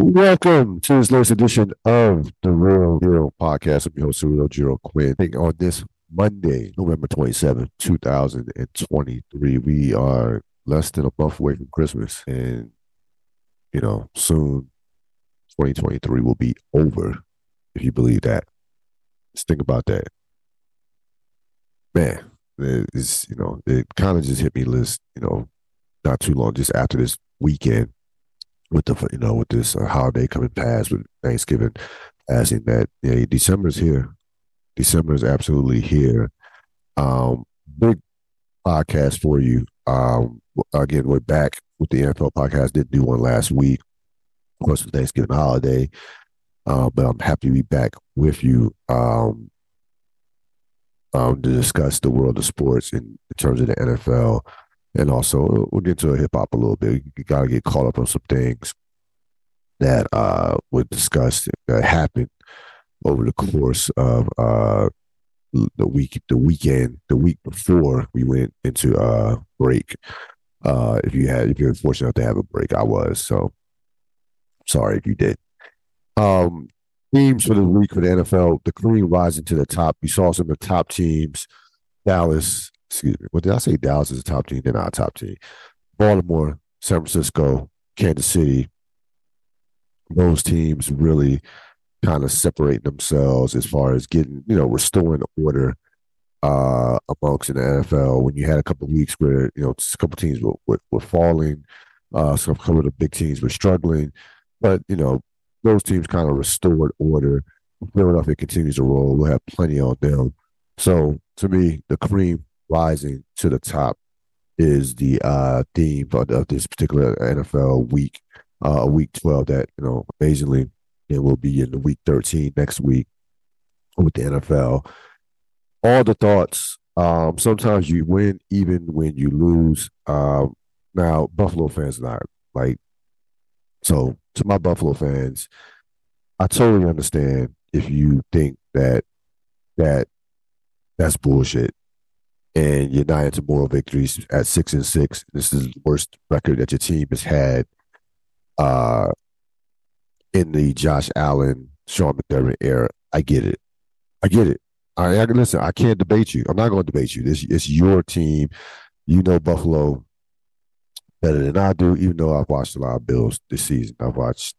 Welcome to this latest edition of the Real Hero Podcast. I'm your host, Real Jiro Quinn. On this Monday, November 27th, 2023, we are less than a month away from Christmas. And, you know, soon 2023 will be over, if you believe that. Just think about that. Man, it's, you know, it kind of just hit me list, you know, not too long, just after this weekend with the you know with this uh, holiday coming past with Thanksgiving passing that yeah December is here. December is absolutely here. Um, big podcast for you. Um, again, we're back with the NFL podcast. Didn't do one last week, of course, for Thanksgiving holiday. Uh, but I'm happy to be back with you um, um, to discuss the world of sports in, in terms of the NFL and also we'll get to hip hop a little bit. You got to get caught up on some things that uh were discussed that happened over the course of uh the week, the weekend, the week before we went into uh break. Uh, if you had, if you're fortunate to have a break, I was. So sorry if you did. Um, teams for the week for the NFL, the cream rising to the top. You saw some of the top teams. Dallas, excuse me, what did I say? Dallas is a top team. They're not a top team. Baltimore, San Francisco, Kansas City. Those teams really kind of separating themselves as far as getting, you know, restoring order uh, amongst in the NFL. When you had a couple weeks where you know a couple teams were, were, were falling, uh, some couple of the big teams were struggling, but you know those teams kind of restored order. Philadelphia continues to roll. We'll have plenty on them. So to me, the cream rising to the top is the uh, theme of, of this particular NFL week, uh, week 12 that, you know, amazingly, it will be in the week 13 next week with the NFL. All the thoughts. Um, sometimes you win even when you lose. Um, now, Buffalo fans not like, so to my Buffalo fans, I totally understand if you think that that that's bullshit and you're nine to moral victories at six and six. This is the worst record that your team has had uh, in the Josh Allen, Sean McDermott era. I get it. I get it. I, I listen. I can't debate you. I'm not going to debate you. This it's your team. You know Buffalo better than I do. Even though I've watched a lot of Bills this season, I've watched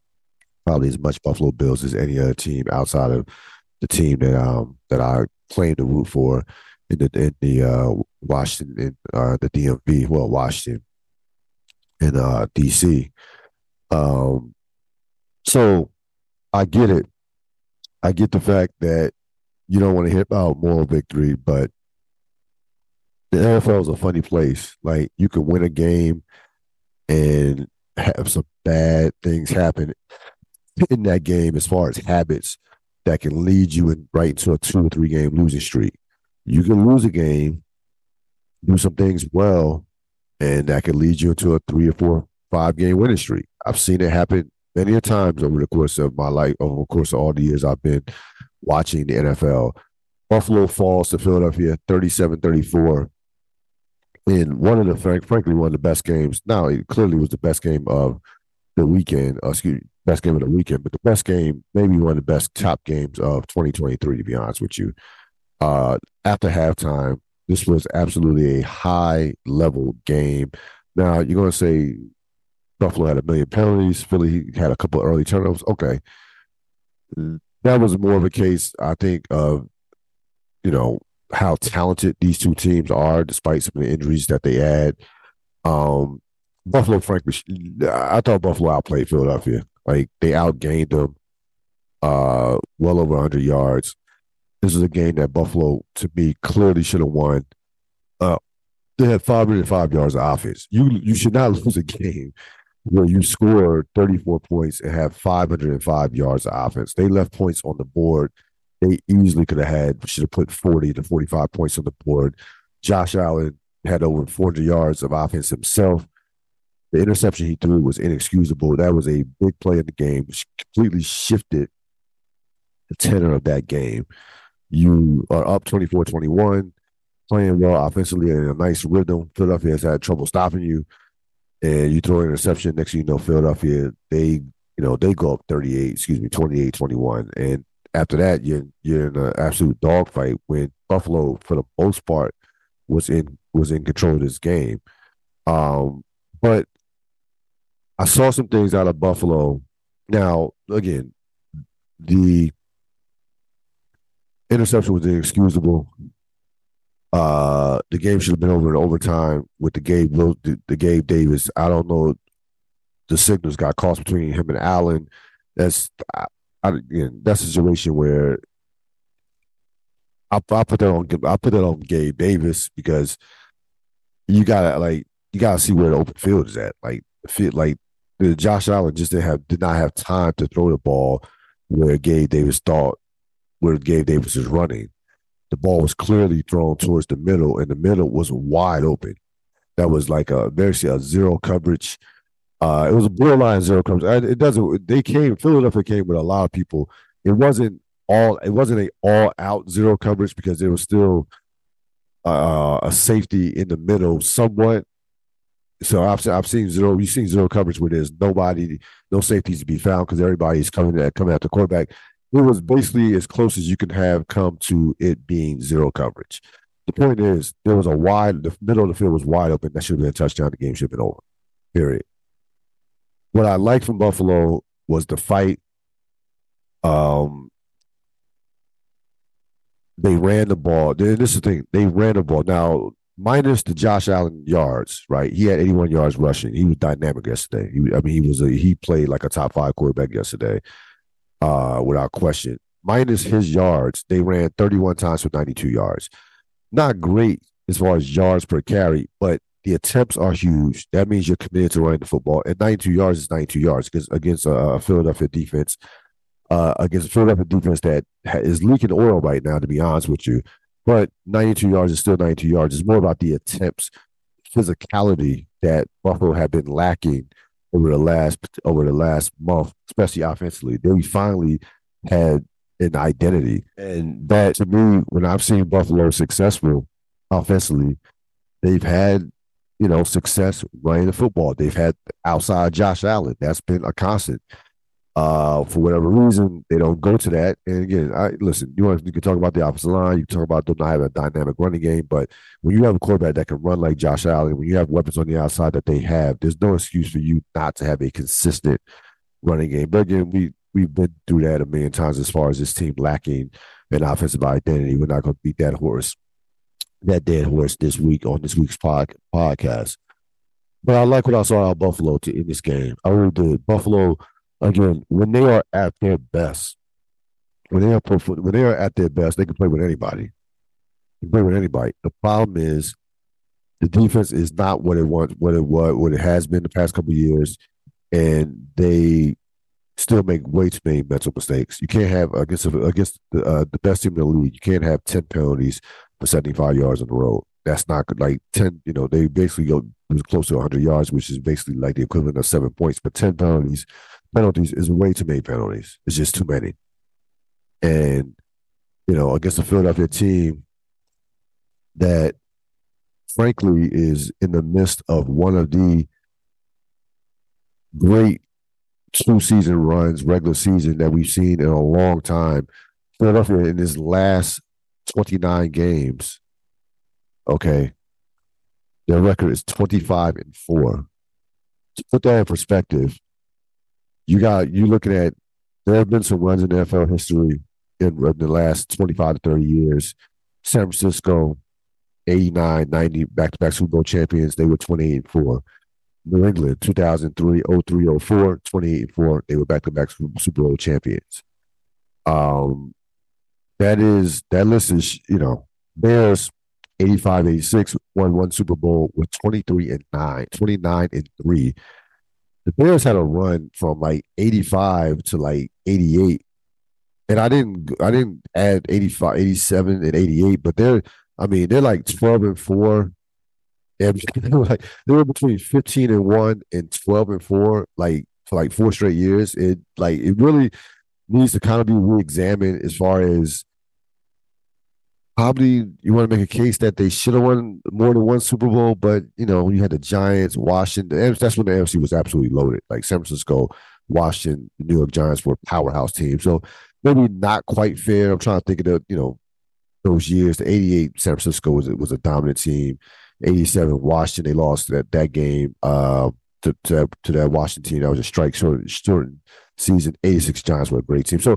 probably as much Buffalo Bills as any other team outside of the team that um that I claim to root for in the in the uh, Washington, uh, the DMV, well, Washington, in uh, DC. Um, so I get it. I get the fact that you don't want to hit out moral victory, but the NFL is a funny place. Like you can win a game and have some bad things happen in that game as far as habits that can lead you in, right into a two or three game losing streak you can lose a game, do some things well, and that can lead you into a three or four, five game winning streak. I've seen it happen many a times over the course of my life, over the course of all the years I've been watching the NFL. Buffalo falls to Philadelphia 37 34 in one of the, frank, frankly, one of the best games. Now, it clearly was the best game of the weekend, uh, excuse me, best game of the weekend, but the best game, maybe one of the best top games of 2023, to be honest with you uh, after halftime, this was absolutely a high level game. Now you're going to say Buffalo had a million penalties. Philly had a couple early turnovers. Okay, that was more of a case, I think, of you know how talented these two teams are, despite some of the injuries that they had. Um, Buffalo, frankly, I thought Buffalo outplayed Philadelphia. Like they outgained them, uh, well over 100 yards. This is a game that Buffalo, to me, clearly should have won. Uh, they had 505 yards of offense. You you should not lose a game where you score 34 points and have 505 yards of offense. They left points on the board. They easily could have had, should have put 40 to 45 points on the board. Josh Allen had over 400 yards of offense himself. The interception he threw was inexcusable. That was a big play in the game, which completely shifted the tenor of that game. You are up 24 21, playing well offensively in a nice rhythm. Philadelphia has had trouble stopping you, and you throw an interception. Next thing you know, Philadelphia, they you know, they go up 38, excuse me, 28, 21. And after that, you're you're in an absolute dogfight when Buffalo, for the most part, was in was in control of this game. Um, but I saw some things out of Buffalo. Now, again, the interception was inexcusable. Uh, the game should have been over in overtime with the Gabe the, Gabe Davis. I don't know. The signals got crossed between him and Allen. That's I, I, again, that's a situation where I, I put that on I put that on Gabe Davis because you gotta like you gotta see where the open field is at. Like fit like Josh Allen just didn't have did not have time to throw the ball where Gabe Davis thought where Gabe Davis was running. The ball was clearly thrown towards the middle, and the middle was wide open. That was like a very a zero coverage. Uh, it was a borderline zero coverage. It doesn't. They came. Philadelphia came with a lot of people. It wasn't all. It wasn't a all out zero coverage because there was still uh, a safety in the middle, somewhat. So I've I've seen zero. You've seen zero coverage where there's nobody, no safeties to be found because everybody's coming at coming at the quarterback it was basically as close as you can have come to it being zero coverage. The point is, there was a wide, the middle of the field was wide open. That should have been a touchdown. The game should have been over. Period. What I liked from Buffalo was the fight. Um, they ran the ball. This is the thing. They ran the ball. Now, minus the Josh Allen yards, right? He had 81 yards rushing. He was dynamic yesterday. He, I mean, he was a, he played like a top five quarterback yesterday uh, without question. Minus his yards, they ran 31 times for 92 yards. Not great as far as yards per carry, but the attempts are huge. That means you're committed to running the football. And 92 yards is 92 yards because against a Philadelphia defense, uh, against a Philadelphia defense that is leaking oil right now, to be honest with you. But 92 yards is still 92 yards. It's more about the attempts, physicality that Buffalo had been lacking over the last over the last month, especially offensively. They finally had an identity, and that to me, when I've seen Buffalo successful offensively, they've had you know success running the football. They've had outside Josh Allen. That's been a constant. Uh, for whatever reason, they don't go to that. And again, I listen. You want you can talk about the opposite line. You can talk about them not having a dynamic running game, but when you have a quarterback that can run like Josh Allen, when you have weapons on the outside that they have, there's no excuse for you not to have a consistent running game. But again, we we've been through that a million times as far as this team lacking an offensive identity. We're not going to beat that horse, that dead horse this week on this week's pod, podcast. But I like what I saw out of Buffalo to in this game. I really did. Buffalo again, when they are at their best, when they are when they are at their best, they can play with anybody. They can play with anybody. The problem is the defense is not what it wants, what it was, what it has been the past couple years, and they still make way too many mental mistakes. You can't have against against the uh, the best team in the league. You can't have ten penalties for seventy five yards on the road. That's not good. Like ten, you know, they basically go close to hundred yards, which is basically like the equivalent of seven points. But ten penalties penalties is way too many penalties. It's just too many. And, you know, against the Philadelphia team that frankly is in the midst of one of the great two season runs, regular season that we've seen in a long time. Philadelphia in his last 29 games, okay, their record is 25 and 4. To put that in perspective, you got you looking at there have been some runs in NFL history in, in the last 25 to 30 years. San Francisco, 89, 90 back to back Super Bowl champions, they were 28 and 4. New England, 2003, 03, 04, 28 and 4, they were back to back Super Bowl champions. Um, that is, that list is, you know, Bears, 85, 86, won one Super Bowl with 23 and 9, 29 and 3 the Bears had a run from like 85 to like 88. And I didn't I didn't add 85, 87 and 88, but they're I mean, they're like 12 and 4. And they were like they were between 15 and 1 and 12 and 4, like for like four straight years. It like it really needs to kind of be re-examined as far as probably you want to make a case that they should have won more than one Super Bowl, but you know, you had the Giants, Washington, that's when the NFC was absolutely loaded. Like San Francisco Washington, New York Giants were powerhouse teams. So maybe not quite fair. I'm trying to think of the, you know, those years. The 88 San Francisco was, was a dominant team. 87 Washington, they lost that, that game uh, to, to, to that Washington team. That was a strike short, short season. 86 Giants were a great team. So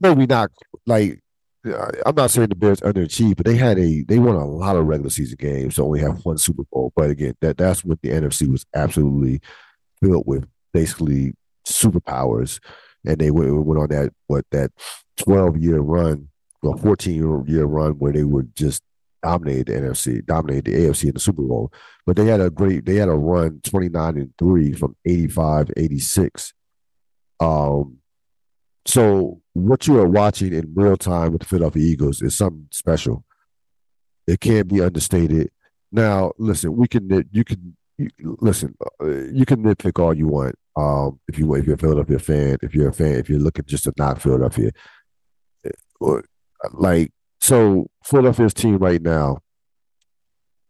maybe not like I'm not saying the Bears underachieved, but they had a they won a lot of regular season games to only have one Super Bowl. But again, that that's what the NFC was absolutely filled with basically superpowers, and they went, went on that what that 12 year run, well 14 year, year run where they would just dominate the NFC, dominate the AFC in the Super Bowl. But they had a great they had a run 29 and three from 85 86. Um, so what you are watching in real time with the Philadelphia Eagles is something special. It can't be understated. Now, listen, we can you can you, listen. Uh, you can nitpick all you want. Um, if you if you're a Philadelphia fan, if you're a fan, if you're looking just to knock Philadelphia, uh, like so, Philadelphia's team right now,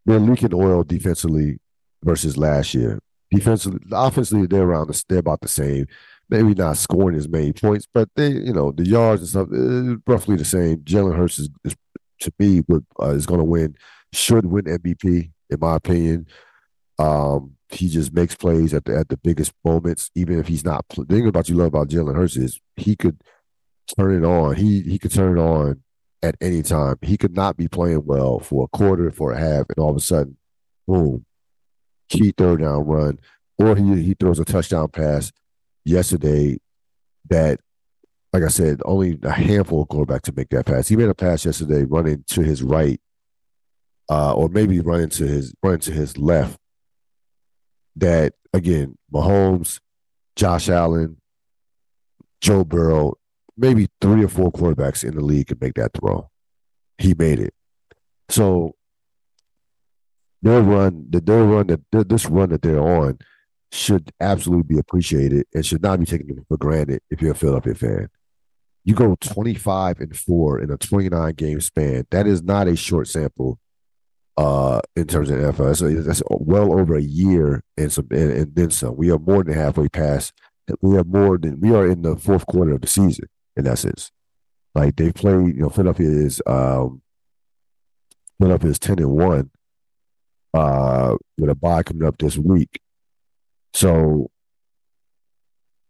they're leaking oil defensively versus last year. Defensively, offensively, they're around. The, they're about the same maybe not scoring as many points, but they, you know, the yards and stuff, uh, roughly the same. Jalen Hurts is, is to me would uh, is going to win, should win MVP in my opinion. Um, he just makes plays at the at the biggest moments, even if he's not. The thing about you love about Jalen Hurts is he could turn it on. He he could turn it on at any time. He could not be playing well for a quarter, for a half, and all of a sudden, boom, key third down run, or he he throws a touchdown pass yesterday that, like I said, only a handful of quarterbacks to make that pass. He made a pass yesterday running to his right, uh, or maybe running to his running to his left. That again, Mahomes, Josh Allen, Joe Burrow, maybe three or four quarterbacks in the league could make that throw. He made it. So their run, the their run that this run that they're on should absolutely be appreciated and should not be taken for granted if you're a Philadelphia fan. You go 25 and 4 in a 29 game span. That is not a short sample uh, in terms of NFL. That's, that's well over a year and some and, and, then some. We are more than halfway past. We are more than we are in the fourth quarter of the season in essence. Like they played, you know, Philadelphia is um Philadelphia is 10 and 1 uh with a bye coming up this week. So,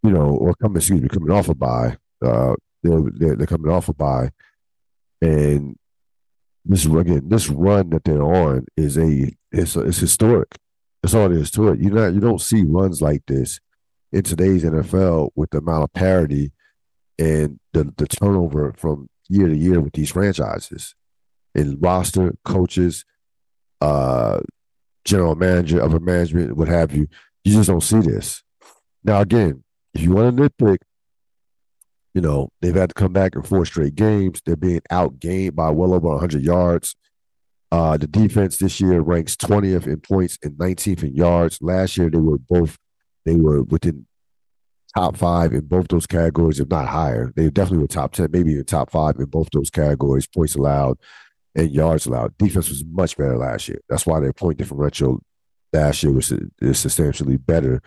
you know, or coming, excuse me, coming off a bye, Uh, they're, they're, they're coming off a bye. and this again, this run that they're on is a it's a, it's historic. That's all there is to it. You not you don't see runs like this in today's NFL with the amount of parity and the the turnover from year to year with these franchises and roster coaches, uh, general manager, upper management, what have you. You just don't see this. Now, again, if you want to nitpick, you know, they've had to come back in four straight games. They're being outgained by well over 100 yards. Uh, the defense this year ranks 20th in points and 19th in yards. Last year, they were both, they were within top five in both those categories, if not higher. They definitely were top 10, maybe even top five in both those categories, points allowed and yards allowed. Defense was much better last year. That's why their point differential last year was is substantially better.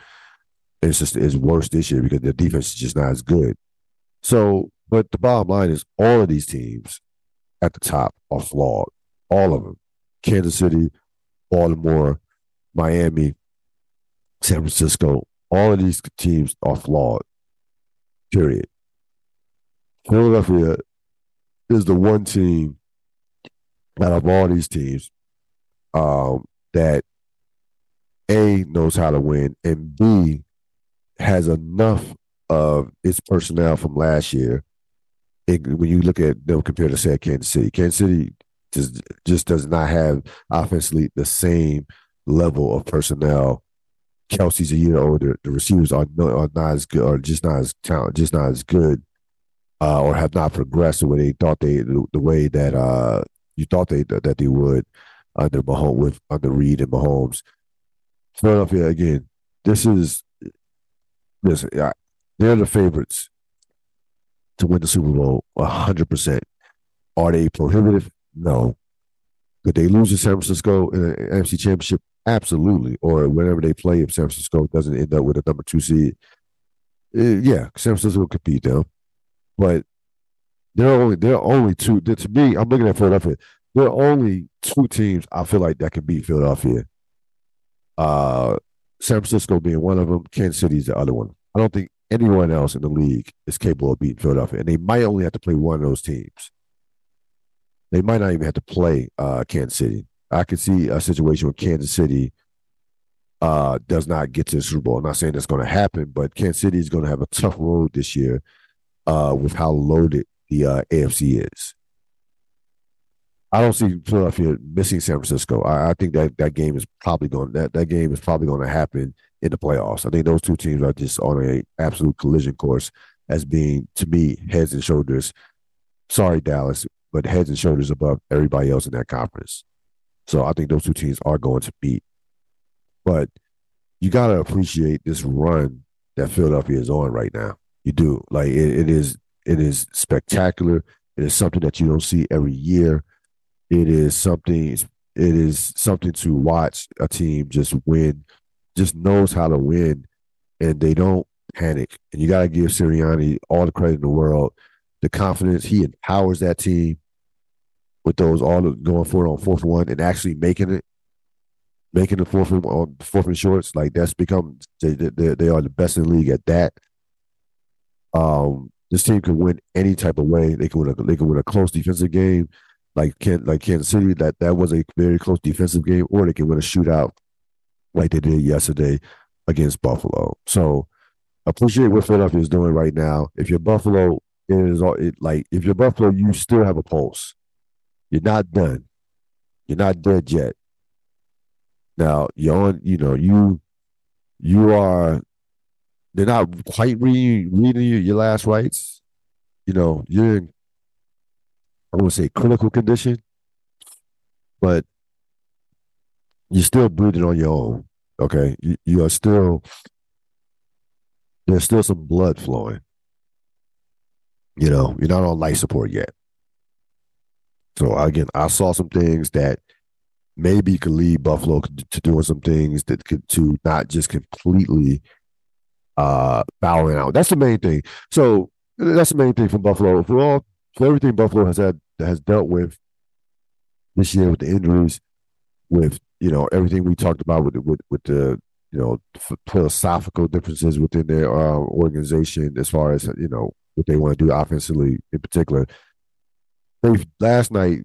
It's just is worse this year because the defense is just not as good. So, but the bottom line is all of these teams at the top are flawed. All of them. Kansas City, Baltimore, Miami, San Francisco, all of these teams are flawed. Period. Philadelphia is the one team out of all these teams um, that a knows how to win, and B has enough of its personnel from last year. It, when you look at them compared to say Kansas City, Kansas City just just does not have offensively the same level of personnel. Kelce's a year older. The receivers are, are not as good, or just not as talent, just not as good, uh, or have not progressed the way they thought they the, the way that uh, you thought they that they would under Mahomes with under Reid and Mahomes. Philadelphia again. This is listen. They're the favorites to win the Super Bowl. hundred percent. Are they prohibitive? No. Could they lose to San Francisco in the NFC Championship? Absolutely. Or whenever they play, if San Francisco doesn't end up with a number two seed, Uh, yeah, San Francisco could beat them, but there are only there are only two. To me, I'm looking at Philadelphia. There are only two teams I feel like that can beat Philadelphia. Uh, San Francisco being one of them, Kansas City is the other one. I don't think anyone else in the league is capable of beating Philadelphia, and they might only have to play one of those teams. They might not even have to play uh, Kansas City. I could see a situation where Kansas City uh, does not get to the Super Bowl. I'm not saying that's going to happen, but Kansas City is going to have a tough road this year uh, with how loaded the uh, AFC is. I don't see Philadelphia missing San Francisco. I, I, think that that game is probably going that that game is probably going to happen in the playoffs. I think those two teams are just on a absolute collision course as being to me heads and shoulders. Sorry, Dallas, but heads and shoulders above everybody else in that conference. So I think those two teams are going to beat. But you got to appreciate this run that Philadelphia is on right now. You do like it, it is. It is spectacular. It is something that you don't see every year. It is something. It is something to watch a team just win, just knows how to win, and they don't panic. And you got to give Sirianni all the credit in the world. The confidence he empowers that team with those all going for it on fourth one and actually making it, making the fourth and on fourth and shorts. Like that's become they, they, they are the best in the league at that. Um, this team can win any type of way. They can win a they can win a close defensive game, like Ken like Kansas City. That that was a very close defensive game, or they can win a shootout, like they did yesterday against Buffalo. So appreciate what Philadelphia is doing right now. If you're Buffalo, it is all it like if you're Buffalo, you still have a pulse. You're not done. You're not dead yet. Now you're on. You know you you are. They're not quite reading reading you, your last rites. You know you're in. I would say critical condition, but you're still breathing on your own. Okay, you, you are still. There's still some blood flowing. You know, you're not on life support yet. So again, I saw some things that maybe could lead Buffalo to doing some things that could to not just completely uh bowing out. That's the main thing. So that's the main thing from Buffalo. For all for everything Buffalo has had has dealt with this year with the injuries, with you know everything we talked about with with with the you know philosophical differences within their uh, organization as far as you know what they want to do offensively in particular they last night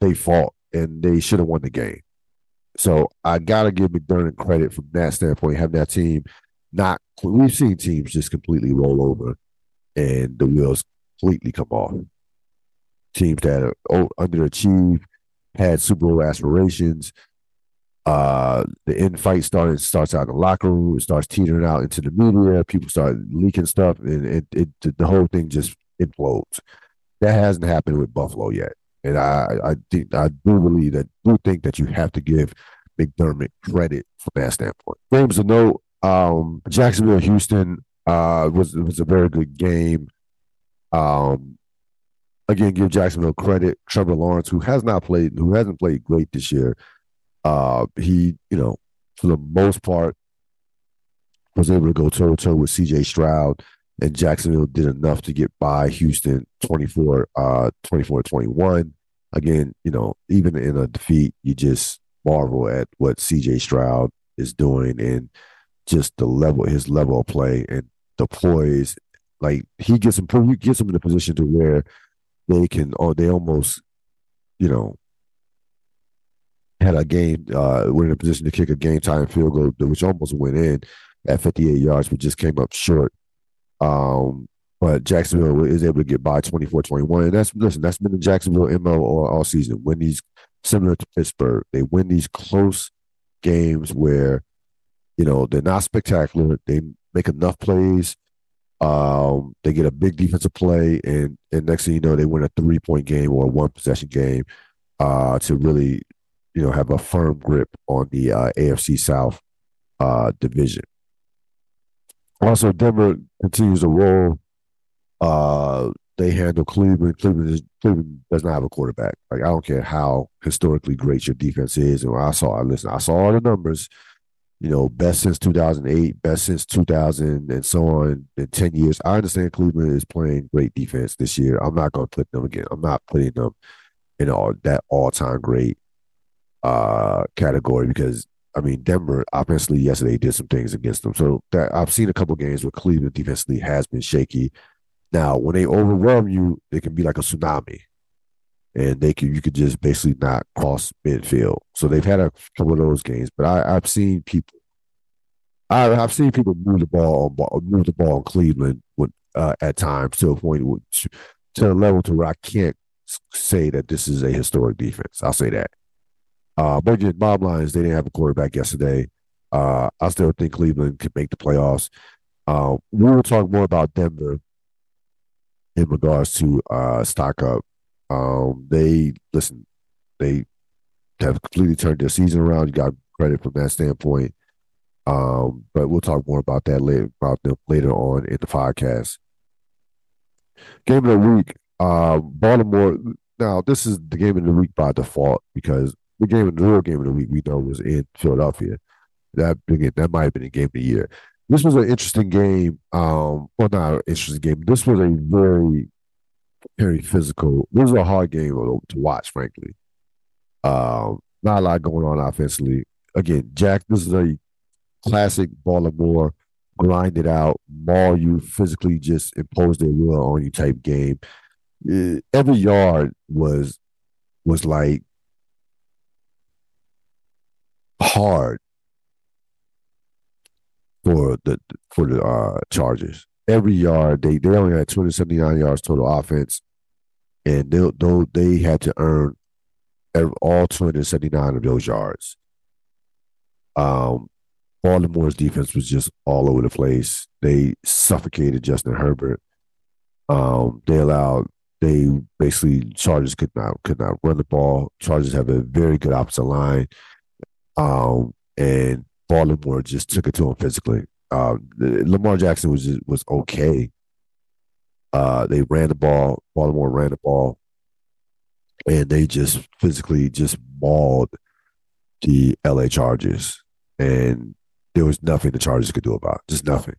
they fought and they should have won the game. So I gotta give McDermott credit from that standpoint, having that team not we've seen teams just completely roll over and the wheels completely come off. Teams that are underachieved, had Super Bowl aspirations. Uh, the end fight started starts out in the locker room, it starts teetering out into the media, people start leaking stuff, and it, it the whole thing just implodes. That hasn't happened with Buffalo yet, and I I think I do believe that do think that you have to give McDermott credit from that standpoint. Games of note: um, Jacksonville Houston uh, was was a very good game. Um, again, give Jacksonville credit. Trevor Lawrence, who has not played, who hasn't played great this year, uh, he you know for the most part was able to go toe to toe with C.J. Stroud and Jacksonville did enough to get by Houston 24 uh 24 21 again you know even in a defeat you just marvel at what CJ Stroud is doing and just the level his level of play and the poise like he gets him he gets them in a position to where they can or oh, they almost you know had a game uh were in a position to kick a game time field goal which almost went in at 58 yards but just came up short um, but Jacksonville is able to get by 24-21. And that's listen, that's been the Jacksonville MO all, all season. Win these similar to Pittsburgh. They win these close games where, you know, they're not spectacular. They make enough plays. Um, they get a big defensive play, and and next thing you know, they win a three point game or a one possession game uh, to really, you know, have a firm grip on the uh, AFC South uh, division. Also, Denver continues to roll. Uh, they handle Cleveland. Cleveland, is, Cleveland does not have a quarterback. Like I don't care how historically great your defense is. And I saw, I listen, I saw all the numbers. You know, best since 2008, best since 2000, and so on in 10 years. I understand Cleveland is playing great defense this year. I'm not going to put them again. I'm not putting them in all that all time great uh, category because I mean Denver offensively yesterday did some things against them. So that I've seen a couple games where Cleveland defensively has been shaky. Now, when they overwhelm you, it can be like a tsunami and they can you could just basically not cross midfield. So they've had a couple of those games, but I, have seen people, I, have seen people move the ball move the ball in Cleveland with, uh, at times to a point to, to a level to where I can't say that this is a historic defense. I'll say that. Uh, but again, bottom line is they didn't have a quarterback yesterday. Uh, I still think Cleveland could make the playoffs. Uh, we will talk more about Denver in regards to uh, stock up um, they listen, they have completely turned their season around. You got credit from that standpoint. Um, but we'll talk more about that later about them later on in the podcast. Game of the week, uh, Baltimore. Now, this is the game of the week by default because the game of the real game of the week we know was in Philadelphia. That again, that might have been a game of the year. This was an interesting game. Um, well, not an interesting game. This was a very very physical. This was a hard game to watch, frankly. Um, not a lot going on offensively. Again, Jack, this is a classic Baltimore grind it out, maul you, physically just impose their will on you type game. Uh, every yard was was like hard for the for the uh, Chargers every yard. They they only had 279 yards total offense, and they though they had to earn all 279 of those yards. Um, Baltimore's defense was just all over the place. They suffocated Justin Herbert. Um, they allowed they basically Chargers could not could not run the ball. Chargers have a very good opposite line. Um, and Baltimore just took it to them physically. Uh, Lamar Jackson was was okay. Uh, they ran the ball. Baltimore ran the ball, and they just physically just mauled the LA Chargers, and there was nothing the Chargers could do about it. Just nothing.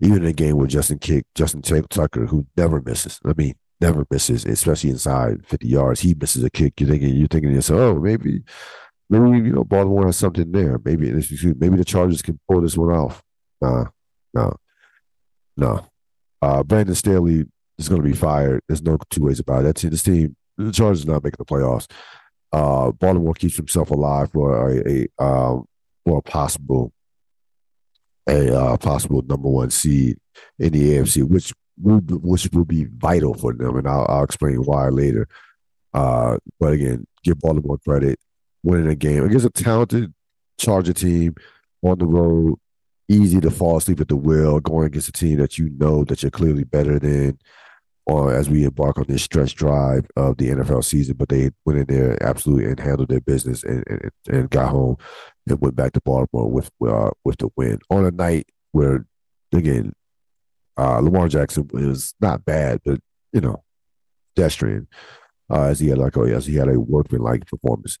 Even in a game with Justin Kick, Justin Tucker, who never misses. I mean, never misses, especially inside 50 yards. He misses a kick. You're thinking, you're thinking to yourself, oh, maybe, maybe you know, Baltimore has something there. Maybe maybe the Chargers can pull this one off. Nah, no, no. Uh, Brandon Staley is going to be fired. There's no two ways about it. That's this team. The Chargers are not making the playoffs. Uh, Baltimore keeps himself alive for a, a um, for a possible a uh, possible number one seed in the AFC, which would which will be vital for them, and I'll, I'll explain why later. Uh, but again, give Baltimore credit winning a game against a talented Charger team on the road easy to fall asleep at the wheel going against a team that you know that you're clearly better than or as we embark on this stretch drive of the NFL season, but they went in there absolutely and handled their business and, and, and got home and went back to Baltimore with uh, with the win on a night where again uh, Lamar Jackson was not bad, but you know pedestrian uh, as he had like oh yes he had a workman like performance.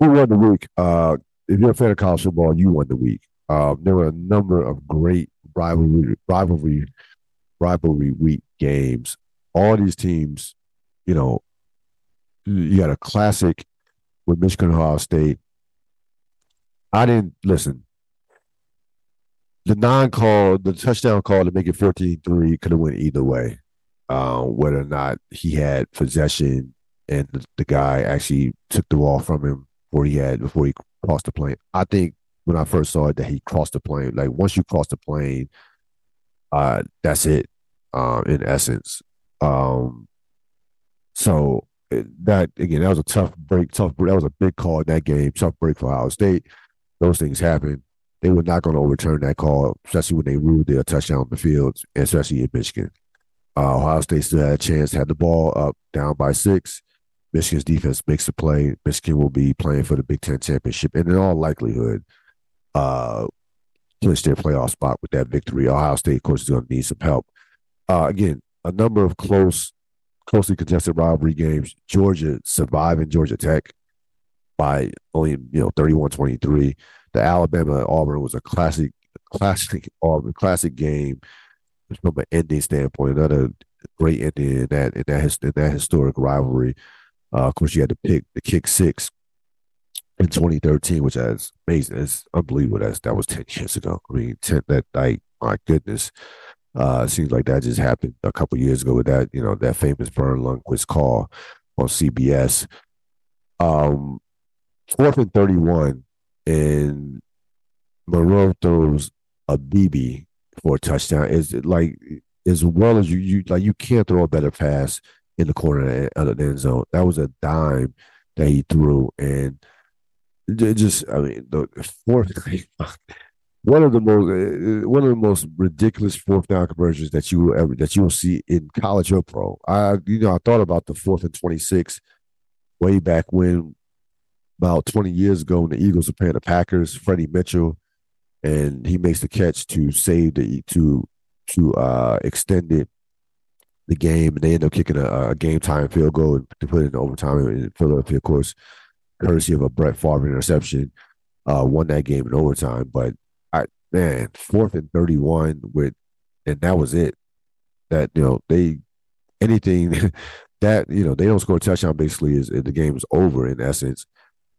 Who won the week? Uh, if you're a fan of college football, you won the week. Um, there were a number of great rivalry rivalry rivalry week games. All these teams, you know, you had a classic with Michigan Ohio State. I didn't listen. The non call, the touchdown call to make it 14 3 could have went either way. Um, whether or not he had possession and the, the, guy actually took the ball from him before he had before he crossed the plane. I think when I first saw it that he crossed the plane. Like once you cross the plane, uh, that's it. Uh, in essence. Um, so that again, that was a tough break. Tough. That was a big call in that game. Tough break for Ohio State. Those things happen. They were not going to overturn that call, especially when they ruled their touchdown on the field, especially in Michigan. Uh, Ohio State still had a chance, had the ball up, down by six. Michigan's defense makes the play. Michigan will be playing for the Big Ten championship, and in all likelihood, uh, clinch their playoff spot with that victory. Ohio State, of course, is going to need some help. Uh, again, a number of close, closely contested rivalry games. Georgia surviving Georgia Tech by only, you know, 31-23. the Alabama Auburn was a classic, classic Auburn, classic game from an ending standpoint. Another great ending in that in that in that historic rivalry. Uh, of course, you had to pick the kick six in 2013, which is amazing. It's unbelievable. That's that was 10 years ago. I mean, 10 that like my goodness. Uh, seems like that just happened a couple years ago with that, you know, that famous Verne Lundquist call on CBS. Um, fourth and 31, and Milroe throws a BB for a touchdown. Is like as well as you, you like you can't throw a better pass in the corner of the end zone. That was a dime that he threw, and just I mean the fourth one of the most uh, one of the most ridiculous fourth down conversions that you will ever that you will see in college or pro. I you know I thought about the fourth and twenty six way back when about twenty years ago when the Eagles were playing the Packers, Freddie Mitchell, and he makes the catch to save the to to uh extend it the game, and they end up kicking a, a game time field goal to put it in overtime in Philadelphia, of course, courtesy of a Brett Favre interception. Uh, won that game in overtime, but I man, fourth and 31 with, and that was it. That, you know, they, anything that, you know, they don't score a touchdown basically is the game is over in essence.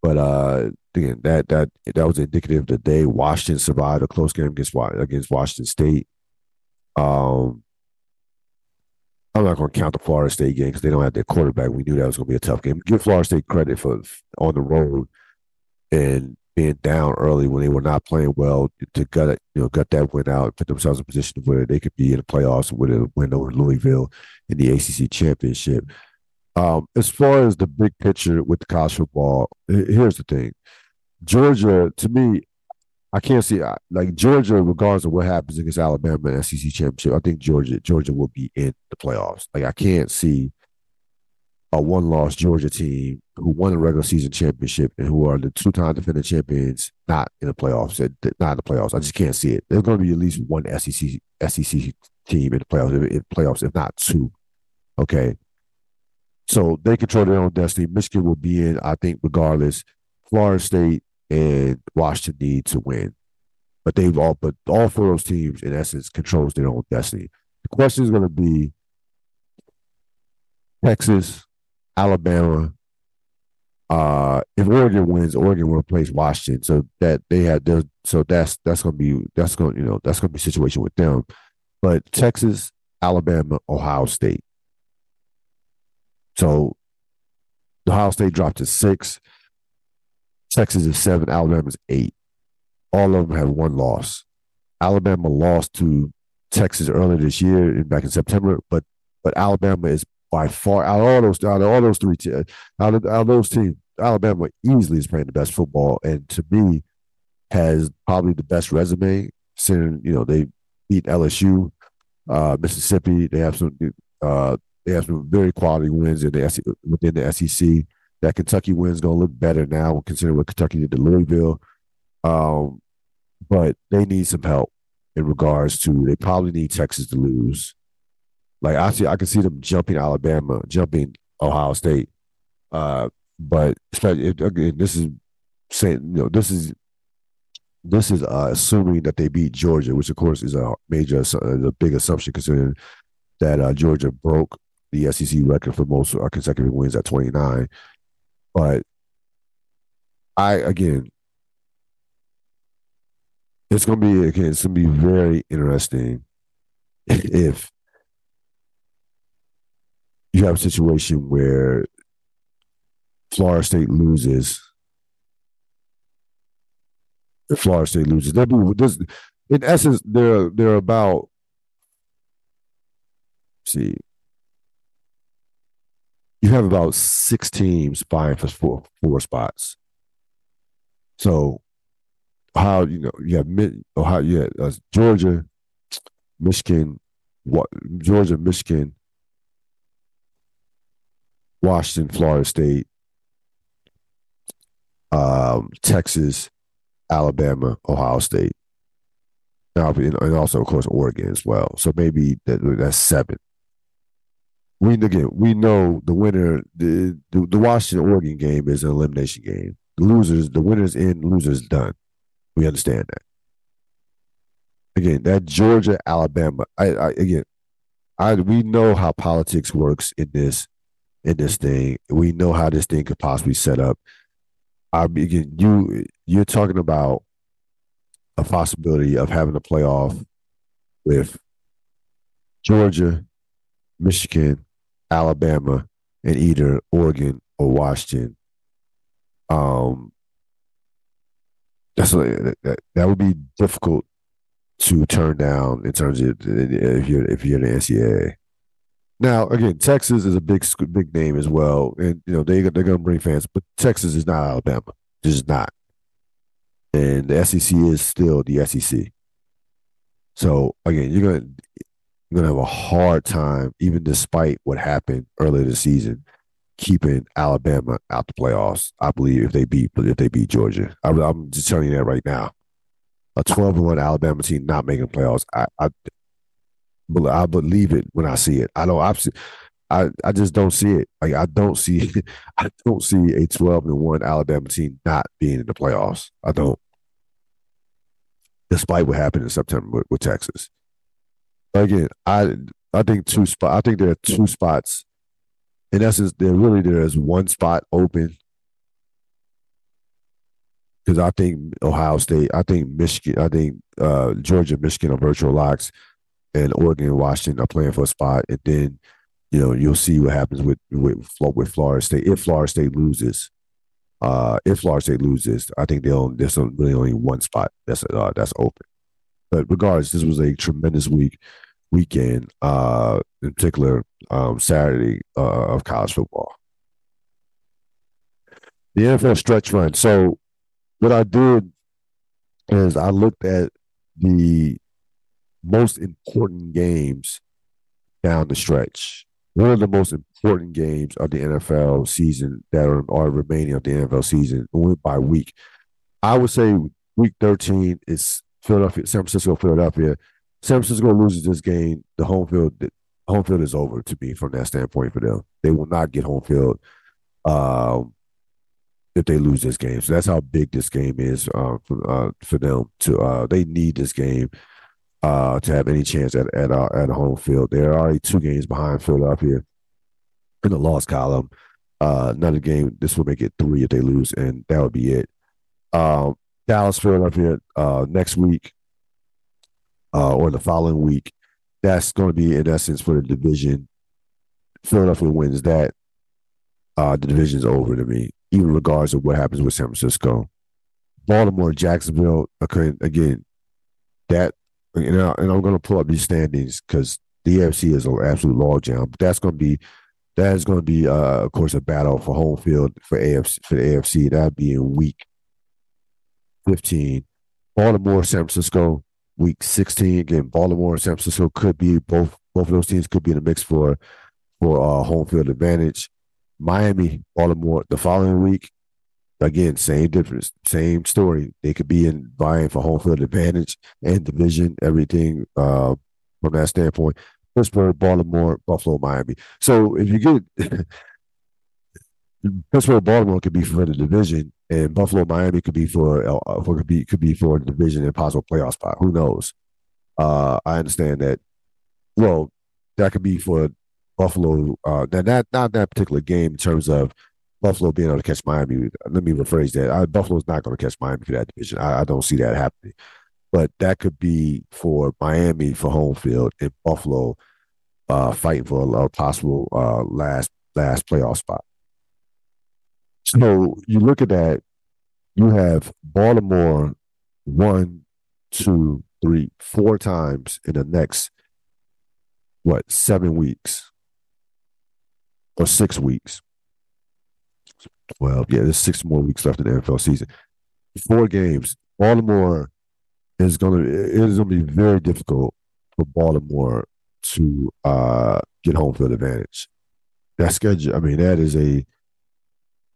But uh again, that that that was indicative of the day Washington survived a close game against against Washington State. Um, I'm not going to count the Florida State game because they don't have their quarterback. We knew that was going to be a tough game. Give Florida State credit for on the road and being down early when they were not playing well to gut it, you know, gut that win out, put themselves in a position where they could be in the playoffs with a win over Louisville in the ACC championship. Um, as far as the big picture with the college football, here's the thing: Georgia, to me, I can't see like Georgia, regardless of what happens against Alabama in SEC championship. I think Georgia, Georgia will be in the playoffs. Like I can't see a one-loss Georgia team who won the regular season championship and who are the two-time defending champions not in the playoffs. Not in the playoffs. I just can't see it. There's going to be at least one SEC SEC team in the playoffs, playoffs, if not two. Okay. So they control their own destiny. Michigan will be in, I think, regardless. Florida State and Washington need to win. But they've all but all four of those teams, in essence, controls their own destiny. The question is going to be Texas, Alabama. Uh, if Oregon wins, Oregon will replace Washington. So that they have their, so that's that's gonna be that's gonna you know that's gonna be a situation with them. But Texas, Alabama, Ohio State. So Ohio State dropped to six. Texas is seven. Alabama is eight. All of them have one loss. Alabama lost to Texas earlier this year, back in September, but but Alabama is by far out of all those out of all those three out of, out of those teams, Alabama easily is playing the best football, and to me, has probably the best resume. Since you know they beat LSU, uh, Mississippi, they have some uh, they have some very quality wins in the within the SEC. That Kentucky win's going to look better now, considering what Kentucky did to Louisville. Um, but they need some help in regards to. They probably need Texas to lose. Like I see, I can see them jumping Alabama, jumping Ohio State. Uh, but again, this is saying you know this is this is uh, assuming that they beat Georgia, which of course is a major, a big assumption considering that uh, Georgia broke the SEC record for most uh, consecutive wins at 29. But I again, it's gonna be again, it's gonna be very interesting if you have a situation where Florida State loses. If Florida State loses, they'll be this. In essence, they're they're about. See, you have about six teams vying for four four spots. So, how you know you have Ohio, yeah, uh, Georgia, Michigan, what Georgia, Michigan, Washington, Florida State, um, Texas, Alabama, Ohio State. Now, and also, of course, Oregon as well. So maybe that, that's seven. We again, we know the winner. The, the, the Washington Oregon game is an elimination game. The losers, the winners in, losers done. We understand that. Again, that Georgia, Alabama. I, I again, I we know how politics works in this in this thing. We know how this thing could possibly set up. I again, you you're talking about a possibility of having a playoff with Georgia, Michigan, Alabama, and either Oregon or Washington. Um, that's that, that would be difficult to turn down in terms of if you're if you're the NCAA. Now, again, Texas is a big big name as well, and you know they they're going to bring fans, but Texas is not Alabama, just not. And the SEC is still the SEC. So again, you're gonna you're gonna have a hard time, even despite what happened earlier this season, keeping Alabama out the playoffs. I believe if they beat if they beat Georgia, I, am just telling you that right now. A 12 and one Alabama team not making playoffs. I, I I believe it when I see it. I don't. I I just don't see it. Like I don't see. I don't see a 12 and one Alabama team not being in the playoffs. I don't. Despite what happened in September with, with Texas. Again, I I think two spot. I think there are two spots. In essence, there really there is one spot open because I think Ohio State, I think Michigan, I think uh, Georgia, Michigan are virtual locks and Oregon and Washington are playing for a spot, and then you know you'll see what happens with with with Florida State if Florida State loses. Uh, if Florida State loses, I think they'll there's really only one spot that's uh, that's open. But regardless, this was a tremendous week weekend, uh, in particular um, Saturday uh, of college football. The NFL stretch run. So what I did is I looked at the most important games down the stretch. One of the most important games of the NFL season that are, are remaining of the NFL season, week by week. I would say week 13 is Philadelphia, San Francisco, Philadelphia. San Francisco loses this game. The home field, home field is over to me from that standpoint for them. They will not get home field um, if they lose this game. So that's how big this game is uh, for, uh, for them. To uh, they need this game uh, to have any chance at at uh, at home field. They're already two games behind Philadelphia in the loss column. Uh, another game, this will make it three if they lose, and that would be it. Um, Dallas, Philadelphia, uh, next week uh, or the following week. That's going to be in essence for the division. Philadelphia wins that. Uh, the division's over to me, even regardless of what happens with San Francisco. Baltimore, Jacksonville, again, that and, I, and I'm going to pull up these standings because the AFC is an absolute logjam. But that's going to be that is going to be, uh, of course, a battle for home field for AFC for the AFC. That'd be in week 15. Baltimore, San Francisco, week 16. Again, Baltimore and San Francisco could be both both of those teams could be in the mix for for uh, home field advantage. Miami, Baltimore, the following week, again, same difference, same story. They could be in vying for home field advantage and division, everything uh, from that standpoint. Pittsburgh, Baltimore, Buffalo, Miami. So if you get Pittsburgh, Baltimore could be for the division, and Buffalo, Miami could be for, uh, could be could be for the division and possible playoff spot. Who knows? Uh, I understand that. Well, that could be for Buffalo. Uh, that not that particular game in terms of Buffalo being able to catch Miami. Let me rephrase that. I, Buffalo's not going to catch Miami for that division. I, I, don't see that happening. But that could be for Miami for home field and Buffalo uh, fighting for a, a possible uh, last last playoff spot. So you look at that, you have Baltimore one, two, three, four times in the next what seven weeks or six weeks 12. Yeah, there's six more weeks left in the NFL season. Four games. Baltimore is gonna it is gonna be very difficult for Baltimore to uh, get home field advantage. That schedule, I mean, that is a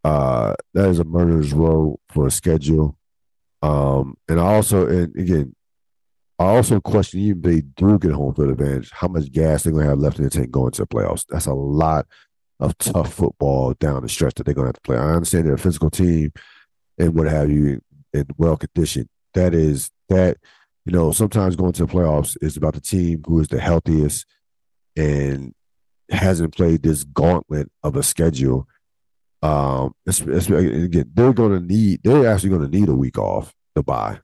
uh, that is a murderer's row for a schedule. Um, and I also, and again, I also question even if they do get home field advantage, how much gas they're gonna have left in the tank going to the playoffs. That's a lot of tough football down the stretch that they're going to have to play. I understand they're a physical team and what have you, and well conditioned. that is that you know sometimes going to the playoffs is about the team who is the healthiest and hasn't played this gauntlet of a schedule. Um, it's, it's, again, they're going to need they're actually going to need a week off to buy.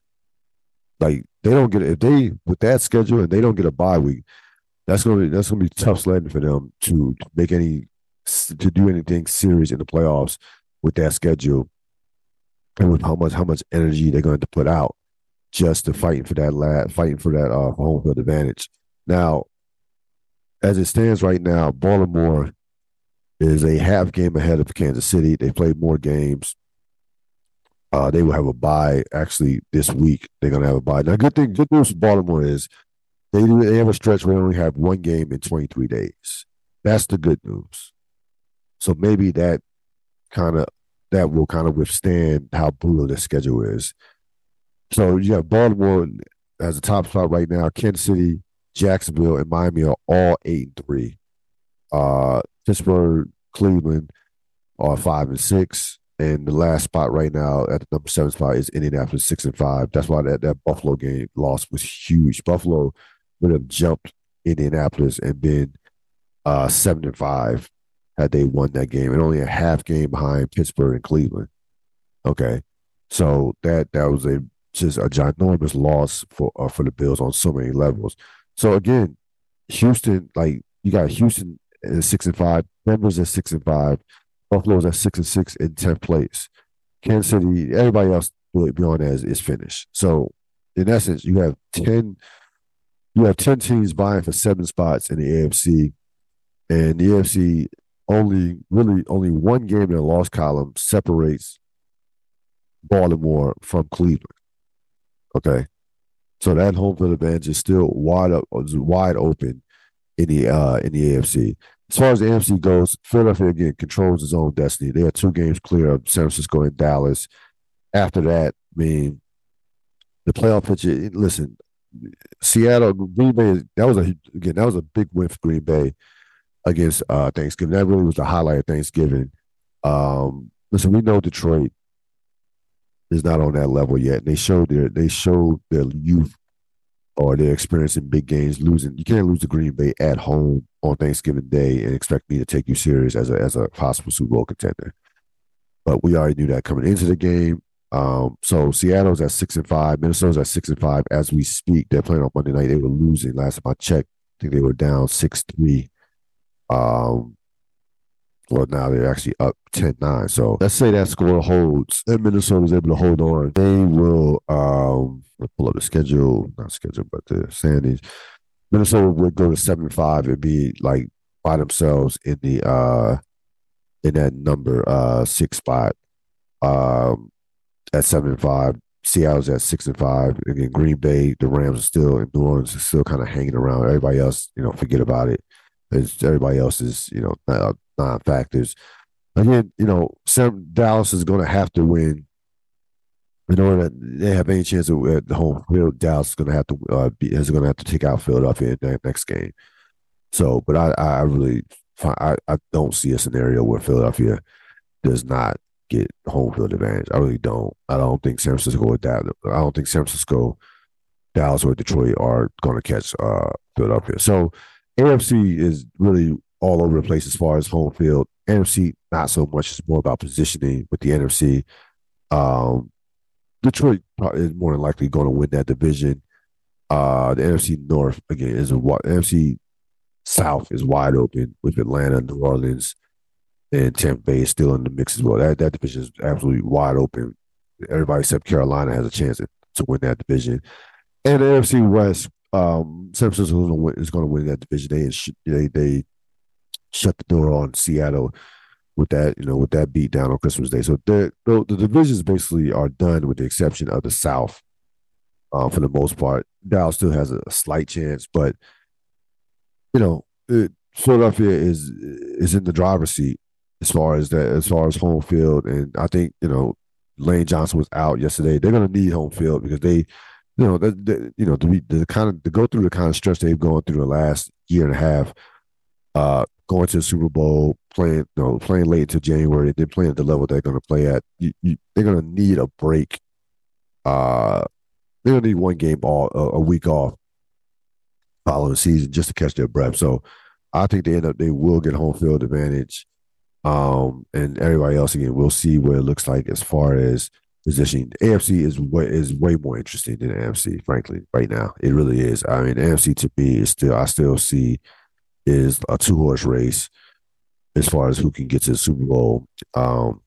Like they don't get if they with that schedule and they don't get a bye week, that's gonna be that's gonna be tough sledding for them to, to make any to do anything serious in the playoffs with that schedule and with how much how much energy they're going to put out just to fighting for that last fighting for that uh, home field advantage. Now, as it stands right now, Baltimore is a half game ahead of Kansas City. They played more games. Uh, they will have a bye actually this week. They're gonna have a bye. Now, good thing, good news for Baltimore is they they have a stretch where they only have one game in 23 days. That's the good news. So maybe that kind of that will kind of withstand how brutal the schedule is. So you have Baltimore as a top spot right now. Kansas City, Jacksonville, and Miami are all eight and three. Uh, Pittsburgh, Cleveland are five and six. And the last spot right now at the number seven spot is Indianapolis six and five. That's why that, that Buffalo game loss was huge. Buffalo would have jumped Indianapolis and been uh, seven and five had they won that game, and only a half game behind Pittsburgh and Cleveland. Okay, so that that was a just a ginormous loss for uh, for the Bills on so many levels. So again, Houston, like you got Houston at six and five, Denver's at six and five, Buffalo's at six and six in tenth place. Kansas City, everybody else beyond that is, is finished. So in essence, you have ten you have ten teams vying for seven spots in the AFC, and the AFC only really only one game in the loss column separates Baltimore from Cleveland. Okay, so that home field advantage is still wide up, wide open in the uh, in the AFC. As far as the AFC goes, Philadelphia again controls its own destiny. They are two games clear of San Francisco and Dallas. After that, I mean, the playoff picture. Listen, Seattle, Green Bay. That was a again that was a big win for Green Bay against uh, Thanksgiving. That really was the highlight of Thanksgiving. Um, listen, we know Detroit is not on that level yet. They showed their they showed their youth or they're experiencing big games. Losing, you can't lose to Green Bay at home on Thanksgiving Day and expect me to take you serious as a as a possible Super Bowl contender. But we already knew that coming into the game. Um, so Seattle's at six and five, Minnesota's at six and five as we speak. They're playing on Monday night. They were losing last time I checked. I think they were down six three um, well, now they're actually up 10 9. So let's say that score holds and Minnesota is able to hold on. They will um, pull up the schedule, not schedule, but the standings. Minnesota would go to 7 5 and be like by themselves in the uh in that number uh six spot um at seven and five. Seattle's at six and five. Again, Green Bay, the Rams are still in New Orleans is still kind of hanging around. Everybody else, you know, forget about it. It's everybody else is, you know, non factors. Again, you know, Sam Dallas is going to have to win in order that they have any chance of at the home field. Dallas is going to have to uh, be is going to have to take out Philadelphia in that next game. So, but I, I really, I, I don't see a scenario where Philadelphia does not get home field advantage. I really don't. I don't think San Francisco or that. I don't think San Francisco, Dallas, or Detroit are going to catch uh, Philadelphia. So AFC is really all over the place as far as home field. NFC, not so much. It's more about positioning with the NFC. Um, Detroit is more than likely going to win that division. Uh, the NFC North again is a NFC South is wide open with Atlanta, New Orleans, and Tampa Bay is still in the mix as well. That that division is absolutely wide open. Everybody except Carolina has a chance to, to win that division. And the NFC West, um, San Francisco is going to win that division. They they they shut the door on Seattle with that you know with that beat down on Christmas Day. So the the, divisions basically are done with the exception of the South. Uh, for the most part, Dallas still has a, slight chance, but you know it, Philadelphia is is in the driver's seat as far as that as far as home field, and I think you know Lane Johnson was out yesterday. They're going to need home field because they you know, the, you know, the, the kind of to go through the kind of stretch they've gone through the last year and a half, uh, going to the Super Bowl, playing, you know, playing late into January, and then playing at the level they're going to play at. You, you, they're going to need a break, uh, they're going to need one game all a, week off following the season just to catch their breath. So I think they end up they will get home field advantage. Um, and everybody else again, we'll see what it looks like as far as positioning. AFC is way is way more interesting than AFC, frankly, right now. It really is. I mean, AFC to me is still I still see is a two horse race as far as who can get to the Super Bowl. Um,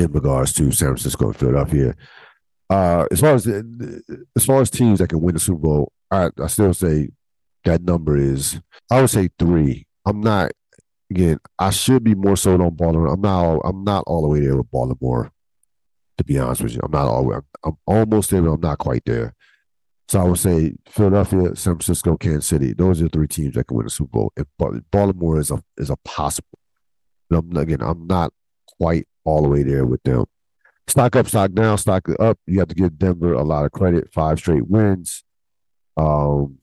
in regards to San Francisco and Philadelphia. Uh, as far as as far as teams that can win the Super Bowl, I, I still say that number is I would say three. I'm not again. I should be more so on Baltimore. I'm not. I'm not all the way there with Baltimore. To be honest with you, I'm not all. I'm, I'm almost there, but I'm not quite there. So I would say Philadelphia, San Francisco, Kansas City. Those are the three teams that can win the Super Bowl. If Baltimore is a is a possible. I'm, again, I'm not quite all the way there with them. Stock up, stock down, stock up. You have to give Denver a lot of credit. Five straight wins. Um,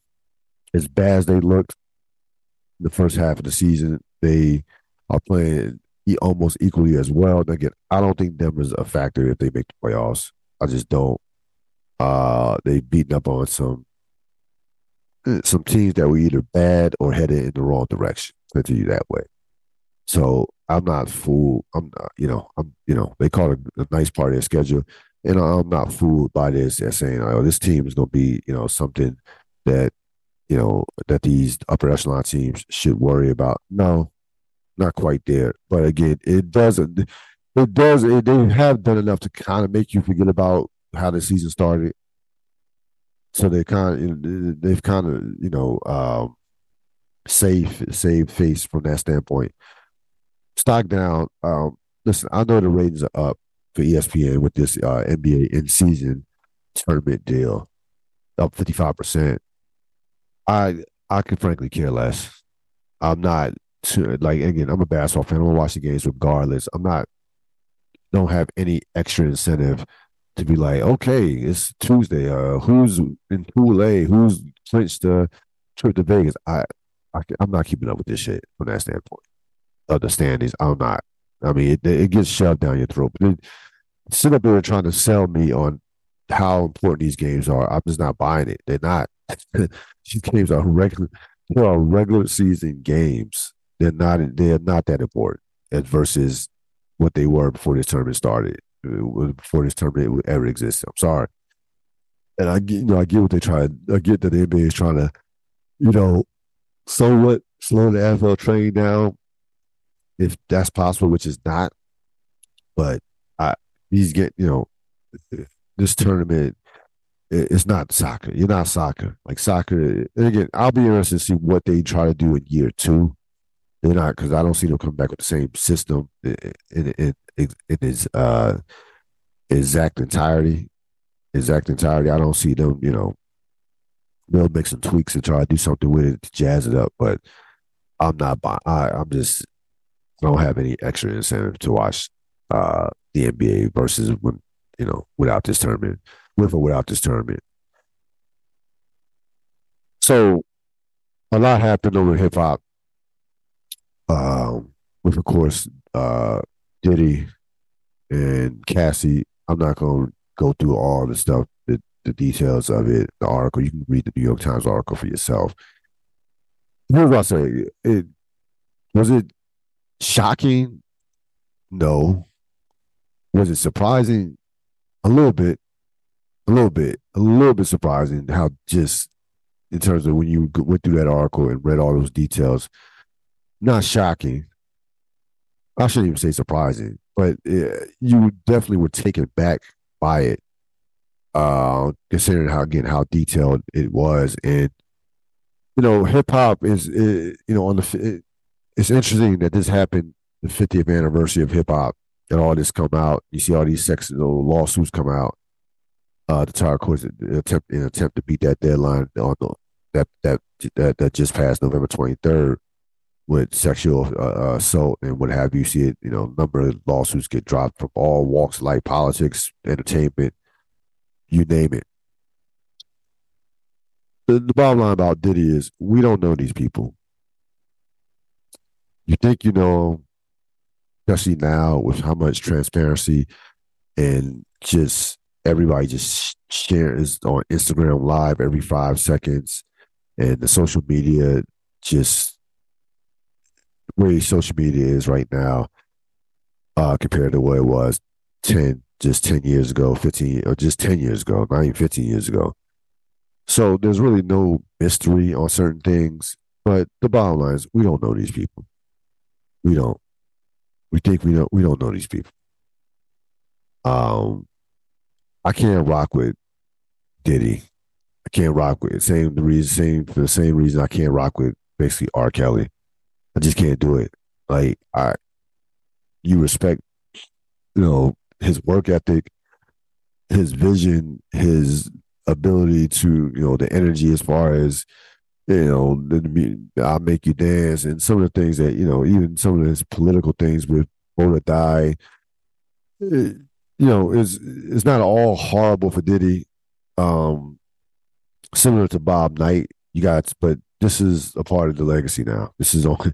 as bad as they looked the first half of the season, they are playing almost equally as well. And again, I don't think Denver's a factor if they make the playoffs. I just don't. Uh, they beaten up on some some teams that were either bad or headed in the wrong direction. Let's you that way. So I'm not fooled. I'm not, you know, I'm, you know, they call it a nice part of their schedule. And I'm not fooled by this. They're saying, oh, this team is going to be, you know, something that, you know, that these upper echelon teams should worry about. No, not quite there. But again, it doesn't, it does, it, they have done enough to kind of make you forget about how the season started. So they kind of, they've kind of, you know, um, safe, save face from that standpoint stock down. Um, listen, I know the ratings are up for ESPN with this uh, NBA in season tournament deal, up fifty five percent. I I can frankly care less. I'm not too, like again. I'm a basketball fan. I'm gonna watch the games regardless. I'm not. Don't have any extra incentive to be like, okay, it's Tuesday. Uh, who's in A? Who's clinched the trip to Vegas? I, I I'm not keeping up with this shit from that standpoint of the standings. I'm not. I mean, it, it gets shoved down your throat. But it, sit up there trying to sell me on how important these games are. I'm just not buying it. They're not. these games are regular. They are regular season games. They're not. They're not that important as versus what they were before this tournament started. Uh, before this tournament ever existed. I'm sorry. And I get, you know, I get what they try. I get that the NBA is trying to, you know, somewhat slow the NFL train down if that's possible, which is not. But I, he's get you know, this tournament. It's not soccer. You're not soccer. Like soccer. And again, I'll be interested to see what they try to do in year two. They're not because I don't see them come back with the same system in in, in, in its uh, exact entirety. Exact entirety. I don't see them. You know, they'll make some tweaks and try to do something with it to jazz it up. But I'm not. I, I'm just don't have any extra incentive to watch uh, the NBA versus when you know without this tournament, with or without this tournament. So a lot happened over hip hop. Um, with of course uh, Diddy and Cassie. I'm not going to go through all the stuff, the, the details of it, the article. You can read the New York Times article for yourself. What I say: it was it Shocking? No. Was it surprising? A little bit. A little bit. A little bit surprising how just in terms of when you went through that article and read all those details. Not shocking. I shouldn't even say surprising, but it, you definitely were taken back by it, uh, considering how again how detailed it was, and you know, hip hop is, you know on the it's interesting that this happened the 50th anniversary of hip hop and all this come out. You see all these sex lawsuits come out. Uh, the Tar court attempt in attempt to beat that deadline on the, that that that that just passed November 23rd with sexual uh, uh, assault and what have you. See it, you know, number of lawsuits get dropped from all walks of life, politics, entertainment, you name it. The, the bottom line about Diddy is we don't know these people you think you know, especially now with how much transparency and just everybody just shares on Instagram live every five seconds, and the social media just way social media is right now uh, compared to what it was 10 just 10 years ago 15 or just 10 years ago not even 15 years ago. So there's really no mystery on certain things but the bottom line is we don't know these people. We don't. We think we don't we don't know these people. Um i can't rock with diddy. I can't rock with same the reason same for the same reason i can't rock with basically r. Kelly i just can't do it like i you respect you know his work ethic, his vision, his ability to, you know, the energy as far as, you know, the, I'll make you dance and some of the things that, you know, even some of his political things with Vote or Die, you know, is it's not all horrible for Diddy. Um, similar to Bob Knight, you got, but this is a part of the legacy now. This is on,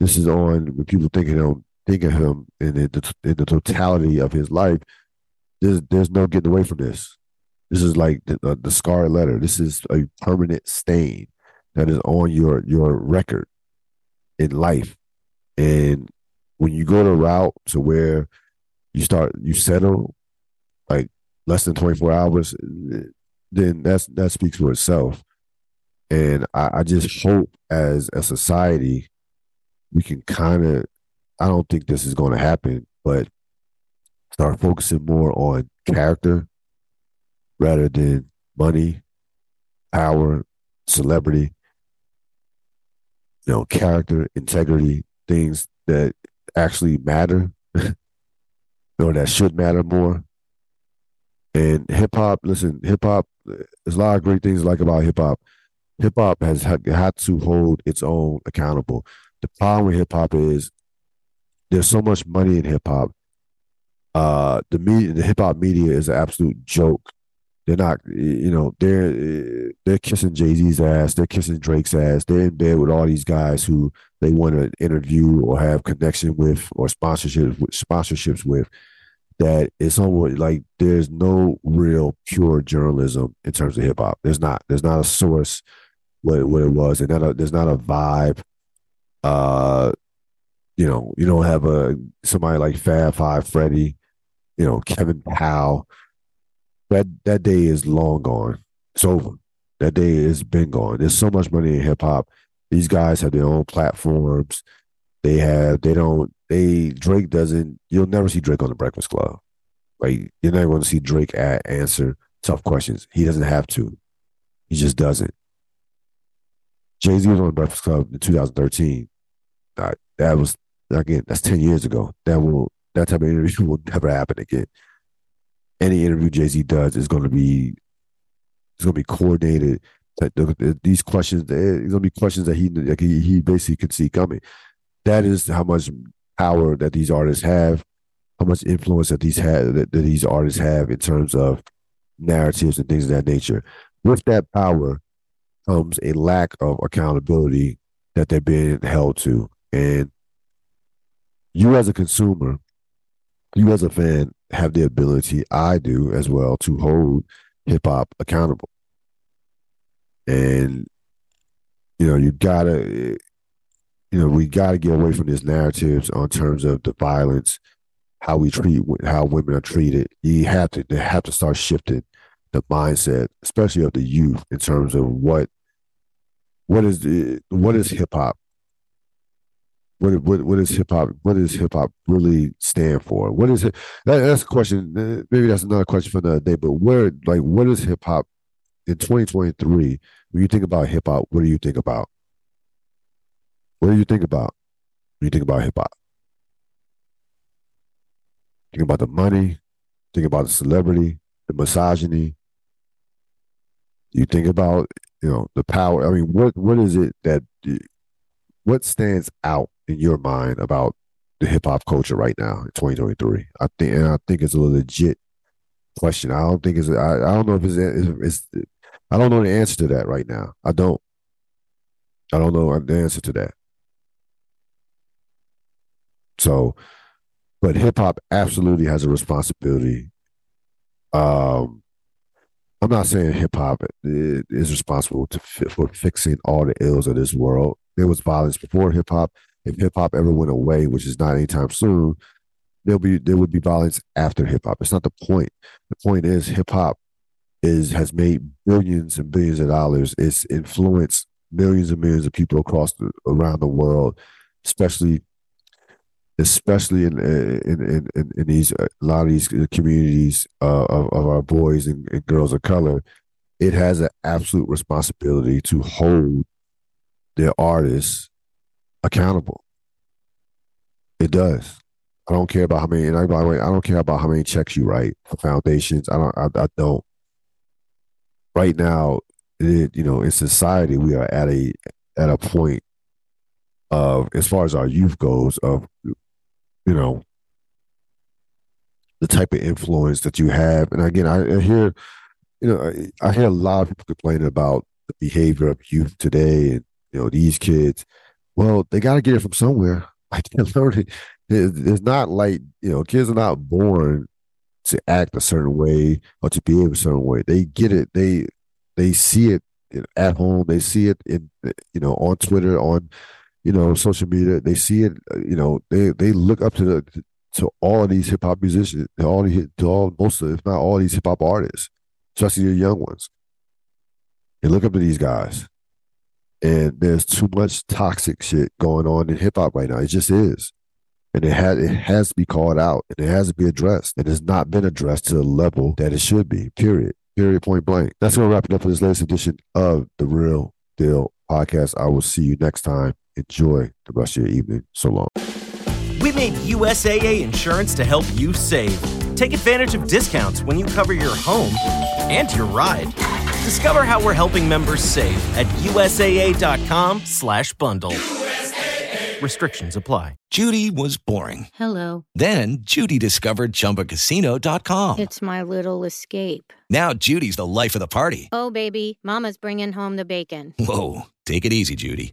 this is on when people thinking on think of him in the, in the totality of his life, there's there's no getting away from this. This is like the, uh, the scarlet letter. This is a permanent stain that is on your your record in life. And when you go to route to where you start you settle like less than 24 hours, then that's that speaks for itself. And I, I just hope as a society we can kind of I don't think this is going to happen, but start focusing more on character rather than money, power, celebrity. You know, character, integrity, things that actually matter or that should matter more. And hip hop, listen, hip hop, there's a lot of great things I like about hip hop. Hip hop has had, to hold its own accountable. The problem with hip hop is there's so much money in hip hop. Uh, the media, the hip hop media is an absolute joke. They're not, you know, they're they're kissing Jay Z's ass, they're kissing Drake's ass, they're in bed with all these guys who they want to interview or have connection with or sponsorships sponsorships with. That it's almost like there's no real pure journalism in terms of hip hop. There's not. There's not a source what what it was, and not a, there's not a vibe. Uh, you know, you don't have a somebody like Fab Five Freddy, you know, Kevin Powell. That that day is long gone. It's over. That day has been gone. There's so much money in hip hop. These guys have their own platforms. They have. They don't. They Drake doesn't. You'll never see Drake on the Breakfast Club. Like you're never going to see Drake at answer tough questions. He doesn't have to. He just doesn't. Jay Z was on Breakfast Club in 2013. Uh, that was again, that's 10 years ago. That will that type of interview will never happen again. Any interview Jay Z does is going to be it's going to be coordinated. These questions, there's going to be questions that he like he, he basically could see coming. That is how much power that these artists have, how much influence that these have that, that these artists have in terms of narratives and things of that nature. With that power comes a lack of accountability that they're being held to, and you as a consumer, you as a fan have the ability, I do as well, to hold hip hop accountable. And, you know, you gotta, you know, we gotta get away from these narratives on terms of the violence, how we treat, how women are treated. You have to, they have to start shifting the mindset, especially of the youth, in terms of what, what is the, what is hip hop? What what what is hip hop? What does hip hop really stand for? What is it? That, that's a question. Maybe that's another question for another day. But where like what is hip hop in 2023? When you think about hip hop, what do you think about? What do you think about when you think about hip hop? Think about the money. Think about the celebrity, the misogyny. You think about you know the power. I mean, what what is it that what stands out in your mind about the hip hop culture right now in 2023? I think, and I think it's a legit question. I don't think it's. I, I don't know if it's, it's, it's. I don't know the answer to that right now. I don't. I don't know the answer to that. So, but hip hop absolutely has a responsibility Um, I'm not saying hip hop is responsible to, for fixing all the ills of this world. There was violence before hip hop. If hip hop ever went away, which is not anytime soon, there'll be there would be violence after hip hop. It's not the point. The point is hip hop is has made billions and billions of dollars. It's influenced millions and millions of people across the, around the world, especially especially in in in, in these a lot of these communities uh, of, of our boys and, and girls of color. It has an absolute responsibility to hold their artists accountable. It does. I don't care about how many. And I, by the way, I don't care about how many checks you write for foundations. I don't. I, I don't. Right now, it, you know, in society, we are at a at a point of, as far as our youth goes, of you know, the type of influence that you have. And again, I, I hear, you know, I, I hear a lot of people complaining about the behavior of youth today, and you know, these kids. Well, they got to get it from somewhere. Like they're learning it's not like you know kids are not born to act a certain way or to behave a certain way. They get it. They they see it at home. They see it in you know on Twitter, on you know social media. They see it. Uh, you know they they look up to the to all of these hip hop musicians, to all the to all most of if not all these hip hop artists, especially the young ones. They look up to these guys, and there's too much toxic shit going on in hip hop right now. It just is and it had it has to be called out and it has to be addressed. It has not been addressed to the level that it should be. Period. Period. Point blank. That's gonna wrap it up for this latest edition of the Real Deal podcast. I will see you next time. Enjoy the rest of your evening. So long. We made USAA insurance to help you save. Take advantage of discounts when you cover your home and your ride. Discover how we're helping members save at USAA.com/bundle. Restrictions apply. Judy was boring. Hello. Then Judy discovered ChumbaCasino.com. It's my little escape. Now Judy's the life of the party. Oh baby, Mama's bringing home the bacon. Whoa, take it easy, Judy.